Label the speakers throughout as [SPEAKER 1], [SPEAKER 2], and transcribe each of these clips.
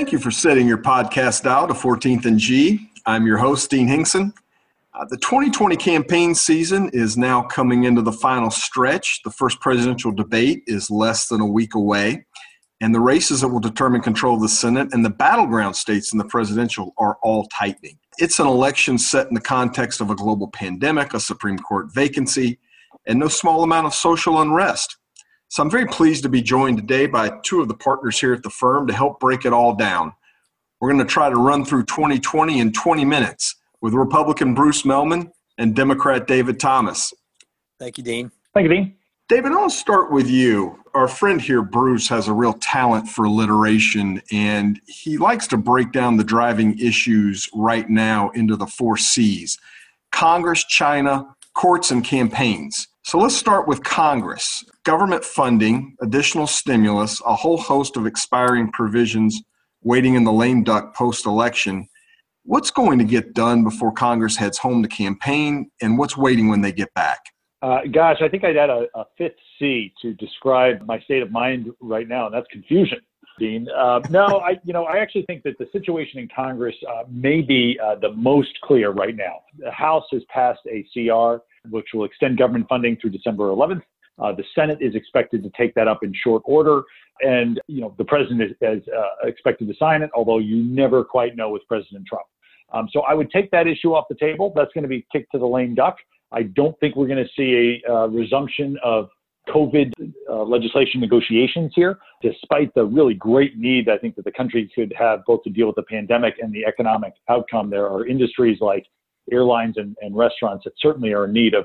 [SPEAKER 1] Thank you for setting your podcast out to 14th and G. I'm your host, Dean Hinkson. Uh, the 2020 campaign season is now coming into the final stretch. The first presidential debate is less than a week away, and the races that will determine control of the Senate and the battleground states in the presidential are all tightening. It's an election set in the context of a global pandemic, a Supreme Court vacancy, and no small amount of social unrest. So I'm very pleased to be joined today by two of the partners here at the firm to help break it all down. We're going to try to run through 2020 in 20 minutes with Republican Bruce Mehlman and Democrat David Thomas.
[SPEAKER 2] Thank you, Dean.
[SPEAKER 3] Thank you, Dean.
[SPEAKER 1] David, I'll start with you. Our friend here, Bruce, has a real talent for alliteration, and he likes to break down the driving issues right now into the four C's Congress, China, courts, and campaigns. So let's start with Congress. Government funding, additional stimulus, a whole host of expiring provisions waiting in the lame duck post election. What's going to get done before Congress heads home to campaign, and what's waiting when they get back?
[SPEAKER 3] Uh, gosh, I think I'd add a, a, fifth C to describe my state of mind right now, and that's confusion. Dean, uh, no, I, you know, I actually think that the situation in Congress uh, may be uh, the most clear right now. The House has passed a CR which will extend government funding through December 11th. Uh, the Senate is expected to take that up in short order, and you know the president is, is uh, expected to sign it. Although you never quite know with President Trump. Um, so I would take that issue off the table. That's going to be kicked to the lame duck. I don't think we're going to see a uh, resumption of COVID uh, legislation negotiations here, despite the really great need I think that the country could have both to deal with the pandemic and the economic outcome. There are industries like airlines and, and restaurants that certainly are in need of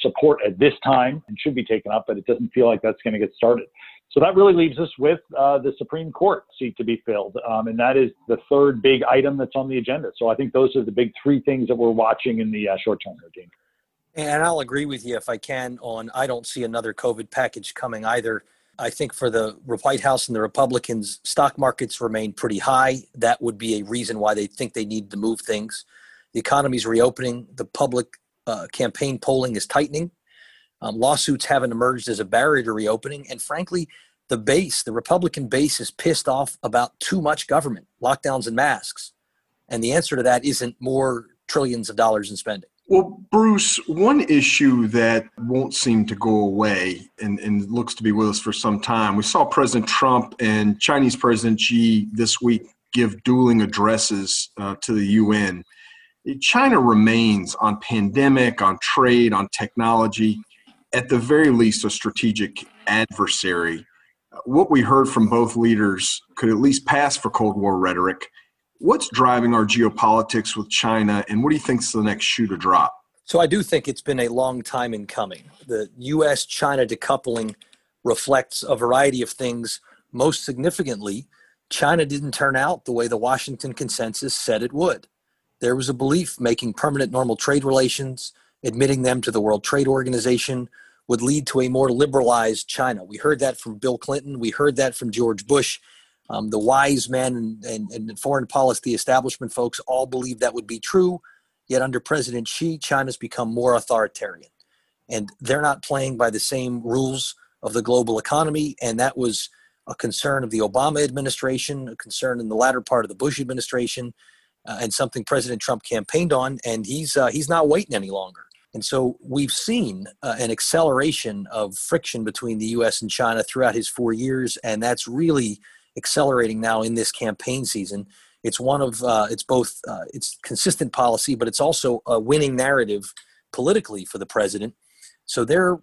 [SPEAKER 3] support at this time and should be taken up, but it doesn't feel like that's going to get started. So that really leaves us with uh, the Supreme Court seat to be filled. Um, and that is the third big item that's on the agenda. So I think those are the big three things that we're watching in the uh, short term routine.
[SPEAKER 2] And I'll agree with you if I can on I don't see another COVID package coming either. I think for the White House and the Republicans, stock markets remain pretty high. That would be a reason why they think they need to move things. The economy is reopening. The public uh, campaign polling is tightening. Um, lawsuits haven't emerged as a barrier to reopening. And frankly, the base, the Republican base, is pissed off about too much government, lockdowns, and masks. And the answer to that isn't more trillions of dollars in spending.
[SPEAKER 1] Well, Bruce, one issue that won't seem to go away and, and looks to be with us for some time, we saw President Trump and Chinese President Xi this week give dueling addresses uh, to the UN. China remains on pandemic, on trade, on technology, at the very least, a strategic adversary. What we heard from both leaders could at least pass for Cold War rhetoric. What's driving our geopolitics with China, and what do you think is the next shoe to drop?
[SPEAKER 2] So, I do think it's been a long time in coming. The U.S. China decoupling reflects a variety of things. Most significantly, China didn't turn out the way the Washington consensus said it would there was a belief making permanent normal trade relations, admitting them to the World Trade Organization, would lead to a more liberalized China. We heard that from Bill Clinton. We heard that from George Bush. Um, the wise men and, and, and, foreign policy establishment folks all believed that would be true. Yet under President Xi, China's become more authoritarian. And they're not playing by the same rules of the global economy. And that was a concern of the Obama administration, a concern in the latter part of the Bush administration uh, and something President Trump campaigned on, and he's uh, he's not waiting any longer. And so we've seen uh, an acceleration of friction between the U.S. and China throughout his four years, and that's really accelerating now in this campaign season. It's one of uh, it's both uh, it's consistent policy, but it's also a winning narrative politically for the president. So there are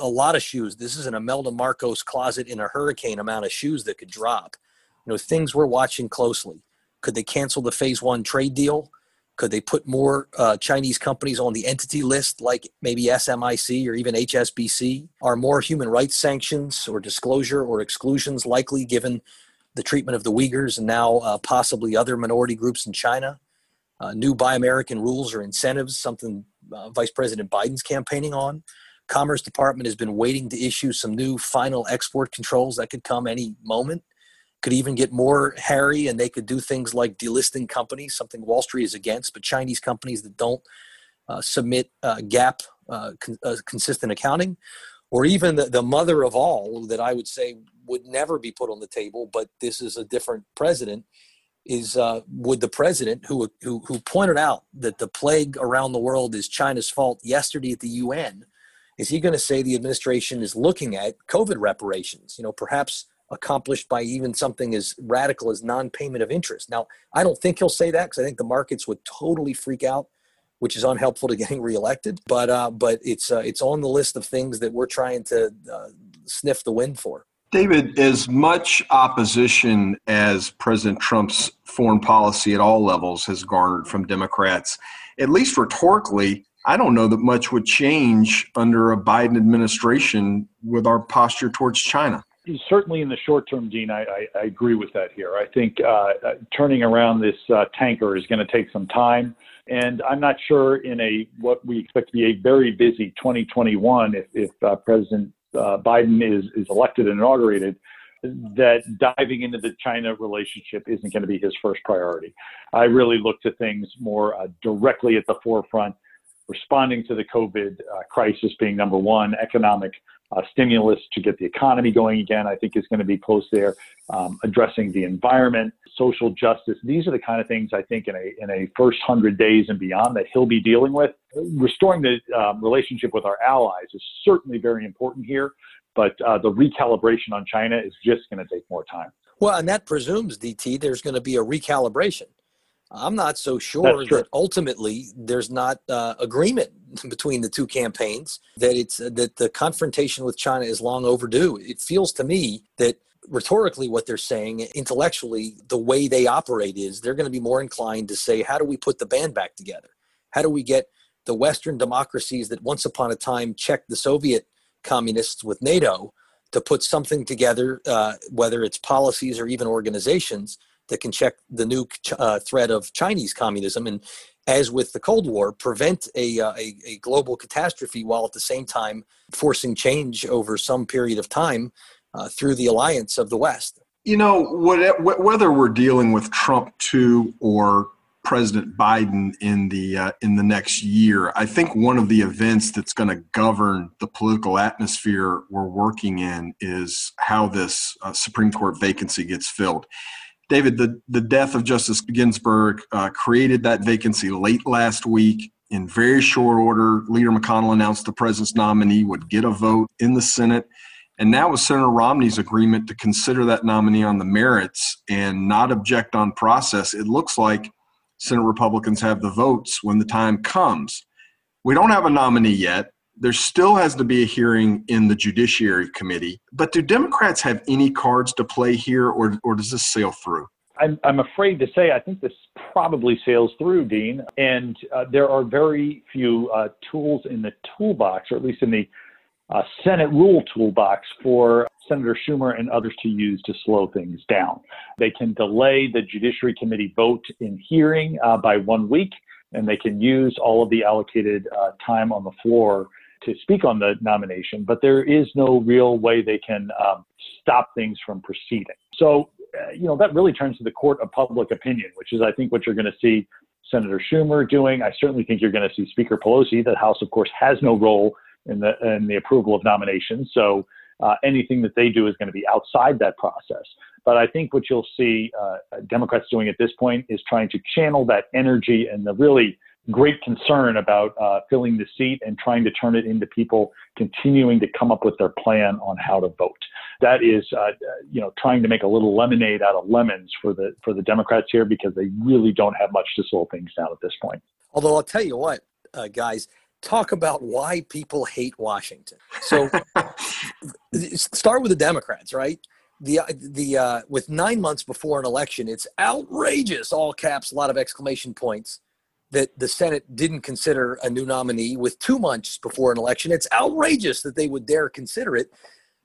[SPEAKER 2] a lot of shoes. This is an Imelda Marcos closet in a hurricane amount of shoes that could drop. You know, things we're watching closely. Could they cancel the phase one trade deal? Could they put more uh, Chinese companies on the entity list, like maybe SMIC or even HSBC? Are more human rights sanctions or disclosure or exclusions likely given the treatment of the Uyghurs and now uh, possibly other minority groups in China? Uh, new Buy American rules or incentives, something uh, Vice President Biden's campaigning on. Commerce Department has been waiting to issue some new final export controls that could come any moment could even get more hairy and they could do things like delisting companies, something Wall Street is against, but Chinese companies that don't uh, submit uh, GAAP uh, con- uh, consistent accounting, or even the, the mother of all that I would say would never be put on the table, but this is a different president, is uh, would the president who, who who pointed out that the plague around the world is China's fault yesterday at the UN is he going to say the administration is looking at COVID reparations, you know, perhaps accomplished by even something as radical as non-payment of interest? Now, I don't think he'll say that because I think the markets would totally freak out, which is unhelpful to getting reelected. But uh, but it's uh, it's on the list of things that we're trying to uh, sniff the wind for.
[SPEAKER 1] David, as much opposition as President Trump's foreign policy at all levels has garnered from Democrats, at least rhetorically, I don't know that much would change under a Biden administration with our posture towards China.
[SPEAKER 3] Certainly, in the short term, Dean, I, I, I agree with that here. I think uh, turning around this uh, tanker is going to take some time, and I'm not sure in a what we expect to be a very busy 2021 if, if uh, President uh, Biden is is elected and inaugurated that diving into the China relationship isn't going to be his first priority. I really look to things more uh, directly at the forefront responding to the COVID uh, crisis being number one, economic uh, stimulus to get the economy going again, I think is going to be close there. Um, addressing the environment, social justice. These are the kind of things I think in a in a first hundred days and beyond that he'll be dealing with. Restoring the um, relationship with our allies is certainly very important here, but uh, the recalibration on China is just going to take more time.
[SPEAKER 2] Well, and that presumes DT there's going to be a recalibration. I'm not so sure that ultimately there's not uh, agreement between the two campaigns that it's uh, that the confrontation with China is long overdue. It feels to me that rhetorically what they're saying intellectually the way they operate is they're going to be more inclined to say how do we put the band back together how do we get the western democracies that once upon a time checked the soviet communists with nato to put something together uh, whether it's policies or even organizations that can check the new uh, threat of Chinese communism and, as with the Cold War, prevent a, uh, a, a, global catastrophe while at the same time forcing change over some period of time uh, through the alliance of the West.
[SPEAKER 1] You know, whether we're dealing with Trump two or President Biden in the uh, in the next year, I think one of the events that's going to govern the political atmosphere we're working in is how this uh, Supreme Court vacancy gets filled David, the, the death of Justice Ginsburg uh, created that vacancy late last week. In very short order, Leader McConnell announced the president's nominee would get a vote in the Senate. And now, with Senator Romney's agreement to consider that nominee on the merits and not object on process, it looks like Senate Republicans have the votes when the time comes. We don't have a nominee yet there still has to be a hearing in the Judiciary Committee. But do Democrats have any cards to play here, or, or does this sail through?
[SPEAKER 3] I'm, I'm afraid to say I think this probably sails through, Dean. And uh, there are very few uh, tools in the toolbox, or at least in the uh, Senate rule toolbox, for Senator Schumer and others to use to slow things down. They can delay the Judiciary Committee vote in hearing uh, by one week, and they can use all of the allocated uh, time on the floor to speak on the nomination, but there is no real way they can um, stop things from proceeding. So, uh, you know, that really turns to the court of public opinion, which is, I think, what you're going to see Senator Schumer doing. I certainly think you're going to see Speaker Pelosi. The House, of course, has no role in the in the approval of nominations, so uh, anything that they do is going to be outside that process. But I think what you'll see uh, Democrats doing at this point is trying to channel that energy and the really great concern about uh, filling the seat and trying to turn it into people continuing to come up with their plan on how to vote. That is, uh, you know, trying to make a little lemonade out of lemons for the for the Democrats here because they really don't have much to slow things down at this point.
[SPEAKER 2] Although I'll tell you what, uh, guys, talk about why people hate Washington. So start with the Democrats, right? the the uh, with nine months before an election, it's outrageous. All caps, a lot of exclamation points that the Senate didn't consider a new nominee with two months before an election. It's outrageous that they would dare consider it.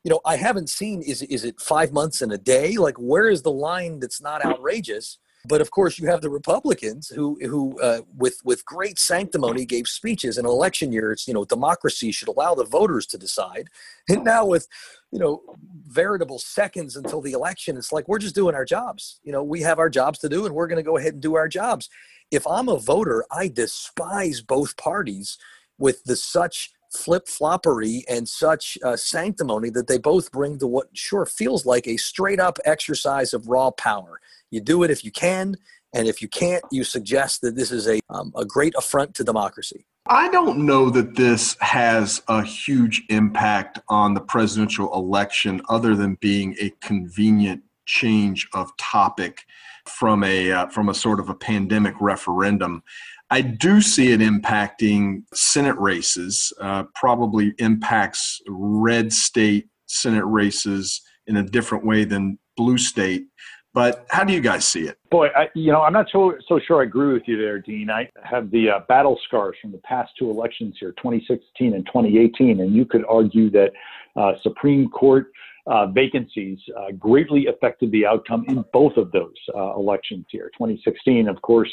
[SPEAKER 2] You know, I haven't seen is is it five months and a day? Like, where is the line that's not outrageous? But of course, you have the Republicans who, who uh, with with great sanctimony, gave speeches in election year. It's you know, democracy should allow the voters to decide. And now with you know, veritable seconds until the election, it's like we're just doing our jobs. You know, we have our jobs to do, and we're going to go ahead and do our jobs if I'm a voter, I despise both parties with the such flip floppery and such uh, sanctimony that they both bring to what sure feels like a straight up exercise of raw power. You do it if you can, and if you can't, you suggest that this is a, um, a great affront to democracy.
[SPEAKER 1] I don't know that this has a huge impact on the presidential election other than being a convenient change of topic from a uh, from a sort of a pandemic referendum. I do see it impacting Senate races, uh, probably impacts red state Senate races in a different way than blue state. But how do you guys see it?
[SPEAKER 3] Boy, I, you know, I'm not so so sure I agree with you there, Dean. I have the uh, battle scars from the past two elections here, 2016 and 2018, and you could argue that uh, Supreme Court uh, vacancies uh, greatly affected the outcome in both of those uh, elections here. 2016, of course,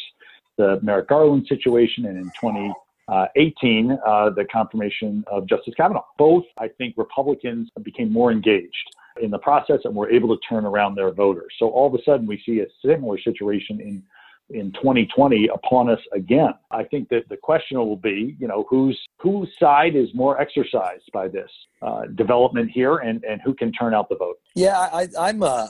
[SPEAKER 3] the Merrick Garland situation, and in 2018, uh, the confirmation of Justice Kavanaugh. Both, I think, Republicans became more engaged in the process and were able to turn around their voters. So all of a sudden, we see a similar situation in in 2020 upon us again. I think that the question will be, you know, whose whose side is more exercised by this uh, development here, and and who can turn out the vote.
[SPEAKER 2] Yeah, I, I'm. Uh,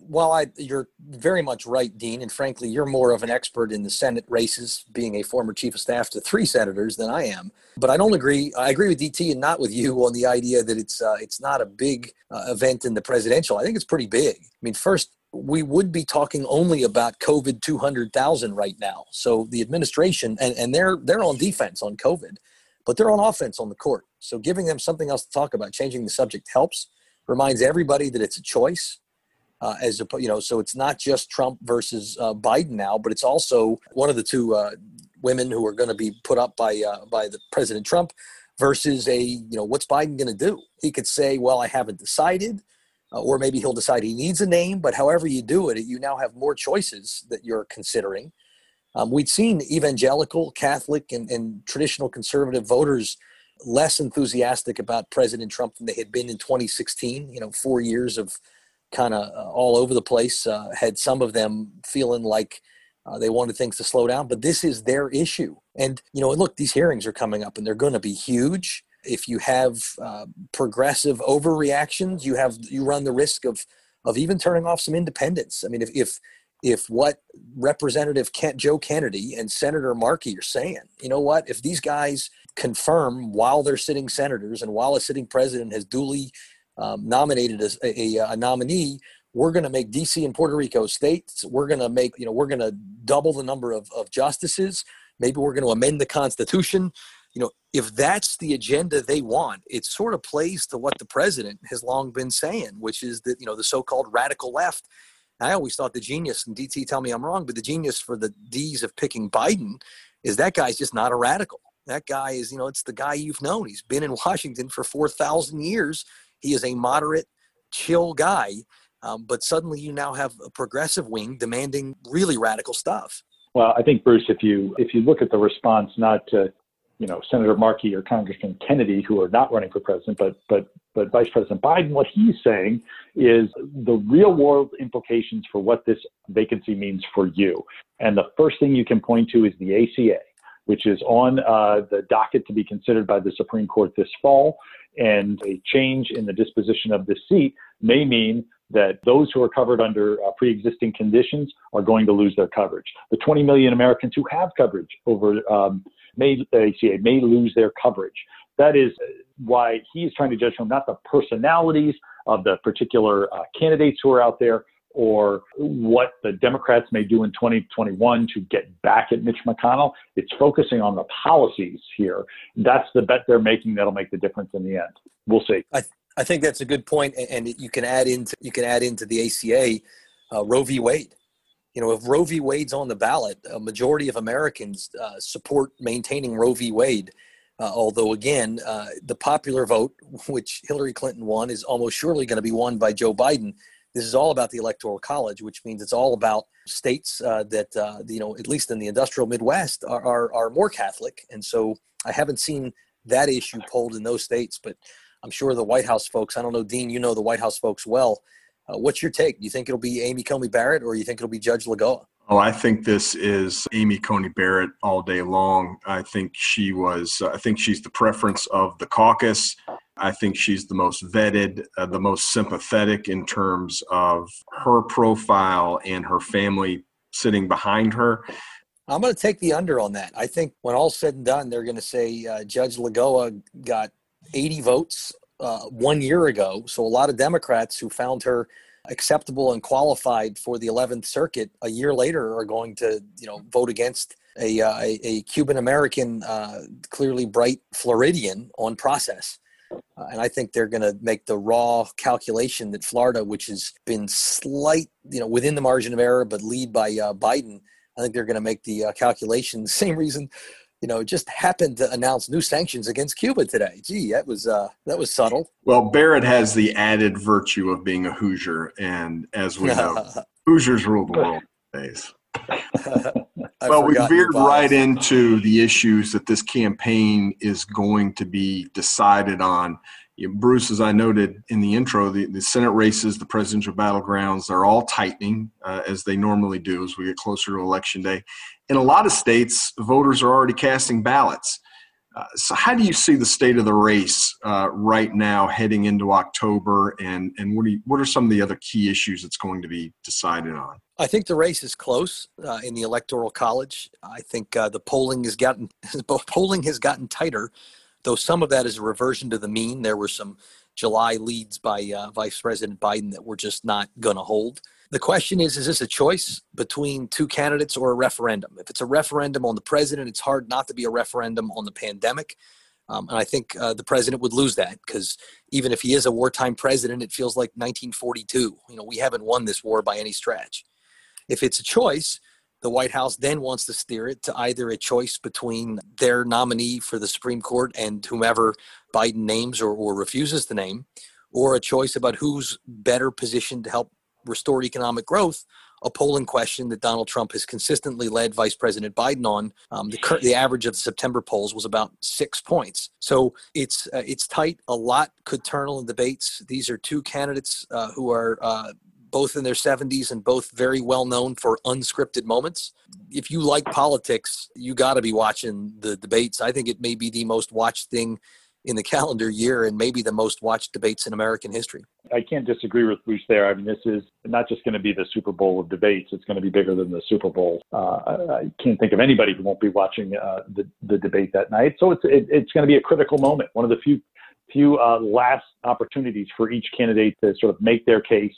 [SPEAKER 2] while I, you're very much right, Dean, and frankly, you're more of an expert in the Senate races, being a former chief of staff to three senators than I am. But I don't agree. I agree with DT and not with you on the idea that it's uh, it's not a big uh, event in the presidential. I think it's pretty big. I mean, first, we would be talking only about COVID 200,000 right now. So the administration, and, and they're, they're on defense on COVID, but they're on offense on the court. So giving them something else to talk about, changing the subject helps, reminds everybody that it's a choice. Uh, as a, you know, so it's not just Trump versus uh, Biden now, but it's also one of the two uh, women who are going to be put up by uh, by the President Trump versus a you know what's Biden going to do? He could say, "Well, I haven't decided." Uh, or maybe he'll decide he needs a name. But however you do it, you now have more choices that you're considering. Um, we'd seen evangelical, Catholic, and, and, traditional conservative voters less enthusiastic about President Trump than they had been in 2016. You know, four years of kind of uh, all over the place uh, had some of them feeling like uh, they wanted things to slow down. But this is their issue. And, you know, look, these hearings are coming up and they're going to be huge if you have uh, progressive overreactions, you have you run the risk of of even turning off some independents. I mean, if if if what Representative Kent, Joe Kennedy and Senator Markey are saying, you know what, if these guys confirm while they're sitting senators and while a sitting president has duly um, nominated as a, a, a nominee, we're going to make DC and Puerto Rico states. We're going to make, you know, we're going to double the number of, of justices. Maybe we're going to amend the Constitution you know, if that's the agenda they want, it sort of plays to what the president has long been saying, which is that, you know, the so called radical left. I always thought the genius, and DT tell me I'm wrong, but the genius for the D's of picking Biden is that guy's just not a radical. That guy is, you know, it's the guy you've known. He's been in Washington for 4,000 years. He is a moderate, chill guy. Um, but suddenly you now have a progressive wing demanding really radical stuff.
[SPEAKER 3] Well, I think Bruce, if you if you look at the response not to you know, Senator Markey or Congressman Kennedy, who are not running for president, but but but Vice President Biden, what he's saying is the real world implications for what this vacancy means for you. And the first thing you can point to is the ACA, which is on uh, the docket to be considered by the Supreme Court this fall. And a change in the disposition of this seat may mean that those who are covered under uh, pre-existing conditions are going to lose their coverage. The 20 million Americans who have coverage over um, may ACA may lose their coverage. That is why he's trying to judge from not the personalities of the particular uh, candidates who are out there or what the Democrats may do in 2021 to get back at Mitch McConnell. It's focusing on the policies here. That's the bet they're making that'll make the difference in the end. We'll see.
[SPEAKER 2] I, I think that's a good point, and you can add into you can add into the ACA uh, Roe v. Wade you know, if Roe v. Wade's on the ballot, a majority of Americans uh, support maintaining Roe v. Wade. Uh, although, again, uh, the popular vote, which Hillary Clinton won, is almost surely going to be won by Joe Biden. This is all about the Electoral College, which means it's all about states uh, that, uh, you know, at least in the industrial Midwest, are, are, are more Catholic. And so I haven't seen that issue polled in those states, but I'm sure the White House folks, I don't know, Dean, you know the White House folks well uh, what's your take? Do you think it'll be Amy Coney Barrett or you think it'll be Judge Lagoa?
[SPEAKER 1] Oh, I think this is Amy Coney Barrett all day long. I think she was, I think she's the preference of the caucus. I think she's the most vetted, uh, the most sympathetic in terms of her profile and her family sitting behind her.
[SPEAKER 2] I'm going to take the under on that. I think when all's said and done, they're going to say uh, Judge Lagoa got 80 votes uh, one year ago. So a lot of Democrats who found her acceptable and qualified for the 11th Circuit a year later are going to, you know, vote against a, uh, a, a, Cuban American, uh, clearly bright Floridian on process. Uh, and I think they're going to make the raw calculation that Florida, which has been slight, you know, within the margin of error, but lead by uh, Biden. I think they're going to make the uh, calculation. Same reason, you know, just happened to announce new sanctions against Cuba today. Gee, that was uh, that was subtle.
[SPEAKER 1] Well, Barrett has the added virtue of being a Hoosier, and as we know, Hoosiers rule the world days. well, we veered right into the issues that this campaign is going to be decided on. Bruce, as I noted in the intro, the, the Senate races, the presidential battlegrounds, they're all tightening uh, as they normally do as we get closer to election day. In a lot of states, voters are already casting ballots. Uh, so, how do you see the state of the race uh, right now, heading into October, and and what are you, what are some of the other key issues that's going to be decided on?
[SPEAKER 2] I think the race is close uh, in the electoral college. I think uh, the polling has gotten polling has gotten tighter, though some of that is a reversion to the mean. There were some July leads by uh, Vice President Biden that we're just not going to hold. The question is: Is this a choice between two candidates or a referendum? If it's a referendum on the president, it's hard not to be a referendum on the pandemic. Um, and I think uh, the president would lose that because even if he is a wartime president, it feels like 1942. You know, we haven't won this war by any stretch. If it's a choice, the White House then wants to steer it to either a choice between their nominee for the Supreme Court and whomever Biden names or, or refuses to name, or a choice about who's better positioned to help restore economic growth, a polling question that Donald Trump has consistently led Vice President Biden on. Um, the, the average of the September polls was about six points. So it's uh, it's tight. A lot could turn on the debates. These are two candidates uh, who are uh, both in their 70s and both very well known for unscripted moments. If you like politics, you got to be watching the debates. I think it may be the most watched thing in the calendar year and maybe the most watched debates in American history.
[SPEAKER 3] I can't disagree with Bruce there. I mean, this is not just going to be the Super Bowl of debates, it's going to be bigger than the Super Bowl. Uh, I can't think of anybody who won't be watching uh, the, the debate that night. So it's, it, it's going to be a critical moment, one of the few few uh, last opportunities for each candidate to sort of make their case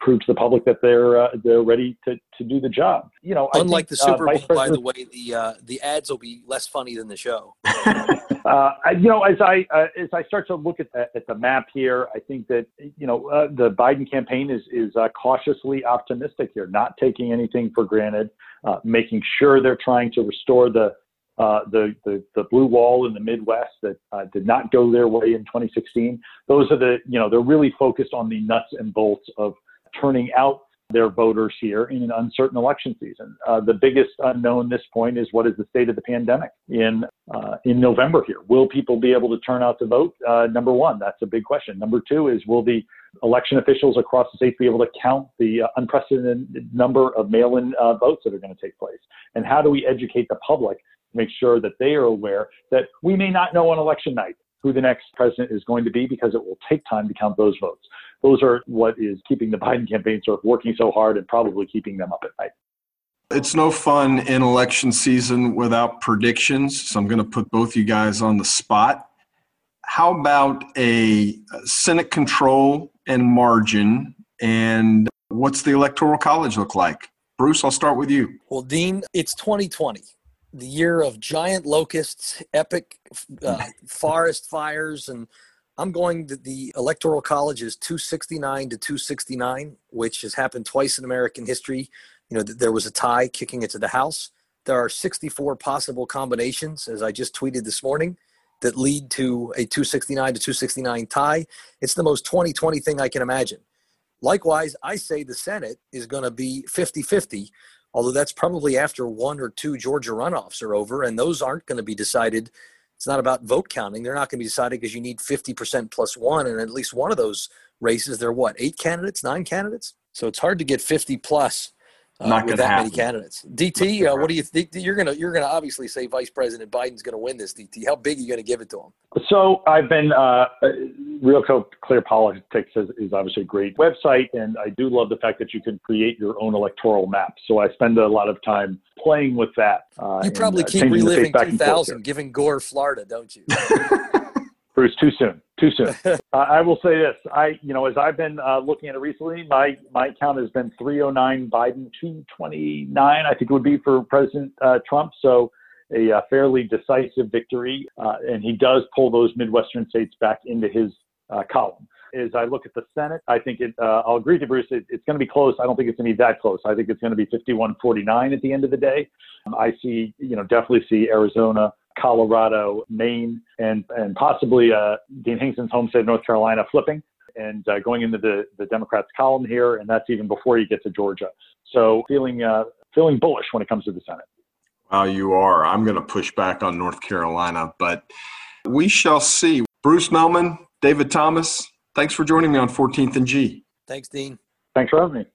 [SPEAKER 3] prove to the public that they're uh, they're ready to, to do the job. You know,
[SPEAKER 2] unlike think, the uh, Super Bowl, uh, by the way, the uh, the ads will be less funny than the show.
[SPEAKER 3] Uh, you know, as I uh, as I start to look at the, at the map here, I think that you know the Biden campaign is is cautiously optimistic here, not taking anything for granted, making sure they're trying to restore the uh, the, the, the blue wall in the Midwest that uh, did not go their way in 2016. Those are the you know they're really focused on the nuts and bolts of turning out their voters here in an uncertain election season. Uh, the biggest unknown this point is what is the state of the pandemic in uh, in November here. Will people be able to turn out to vote? Uh, number one, that's a big question. Number two is will the election officials across the state be able to count the uh, unprecedented number of mail-in uh, votes that are going to take place? And how do we educate the public to make sure that they are aware that we may not know on election night who the next president is going to be because it will take time to count those votes. Those are what is keeping the Biden campaign sort of working so hard and probably keeping them up at night.
[SPEAKER 1] It's no fun in election season without predictions, so I'm going to put both you guys on the spot. How about a Senate control and margin, and what's the Electoral College look like? Bruce, I'll start with you.
[SPEAKER 2] Well, Dean, it's 2020 the year of giant locusts, epic uh, forest fires, and I'm going to the Electoral College is 269 to 269, which has happened twice in American history. You know, there was a tie kicking it to the House. There are 64 possible combinations, as I just tweeted this morning, that lead to a 269 to 269 tie. It's the most 2020 thing I can imagine. Likewise, I say the Senate is going to be 50 50 although that's probably after one or two Georgia runoffs are over, and those aren't going to be decided. It's not about vote counting. They're not going to be decided because you need 50% plus one, and at least one of those races, they're what, eight candidates, nine candidates? So it's hard to get 50 plus uh, Not with that happen. many candidates. DT, uh, what do you think? You're gonna you're gonna obviously say Vice President Biden's gonna win this. DT, how big are you gonna give it to him?
[SPEAKER 3] So I've been uh, Real Clear Politics is, is, obviously a great website, and I do love the fact that you can create your own electoral map. So I spend a lot of time playing with that.
[SPEAKER 2] Uh, you probably and, uh, keep reliving 2000, giving Gore Florida, don't you?
[SPEAKER 3] Bruce, too soon. Too soon. uh, I will say this. I, you know, as I've been uh, looking at it recently, my my count has been 309 Biden, 229. I think it would be for President uh, Trump. So a, uh, fairly decisive victory, uh, and he does pull those Midwestern states back into his uh, column. As I look at the Senate, I think it. I'll agree to Bruce. It, it's going to be close. I don't think it's going to be that close. I think it's going to be 51-49 at the end of the day. Um, I see, you know, definitely see Arizona Colorado, Maine, and and possibly uh, Dean Hingston's home state of North Carolina flipping and uh, going into the the Democrats' column here, and that's even before you get to Georgia. So feeling uh, feeling bullish when it comes to the Senate.
[SPEAKER 1] Wow, you are. I'm going to push back on North Carolina, but we shall see. Bruce Mehlman, David Thomas, thanks for joining me on 14th and G.
[SPEAKER 2] Thanks, Dean.
[SPEAKER 3] Thanks for having me.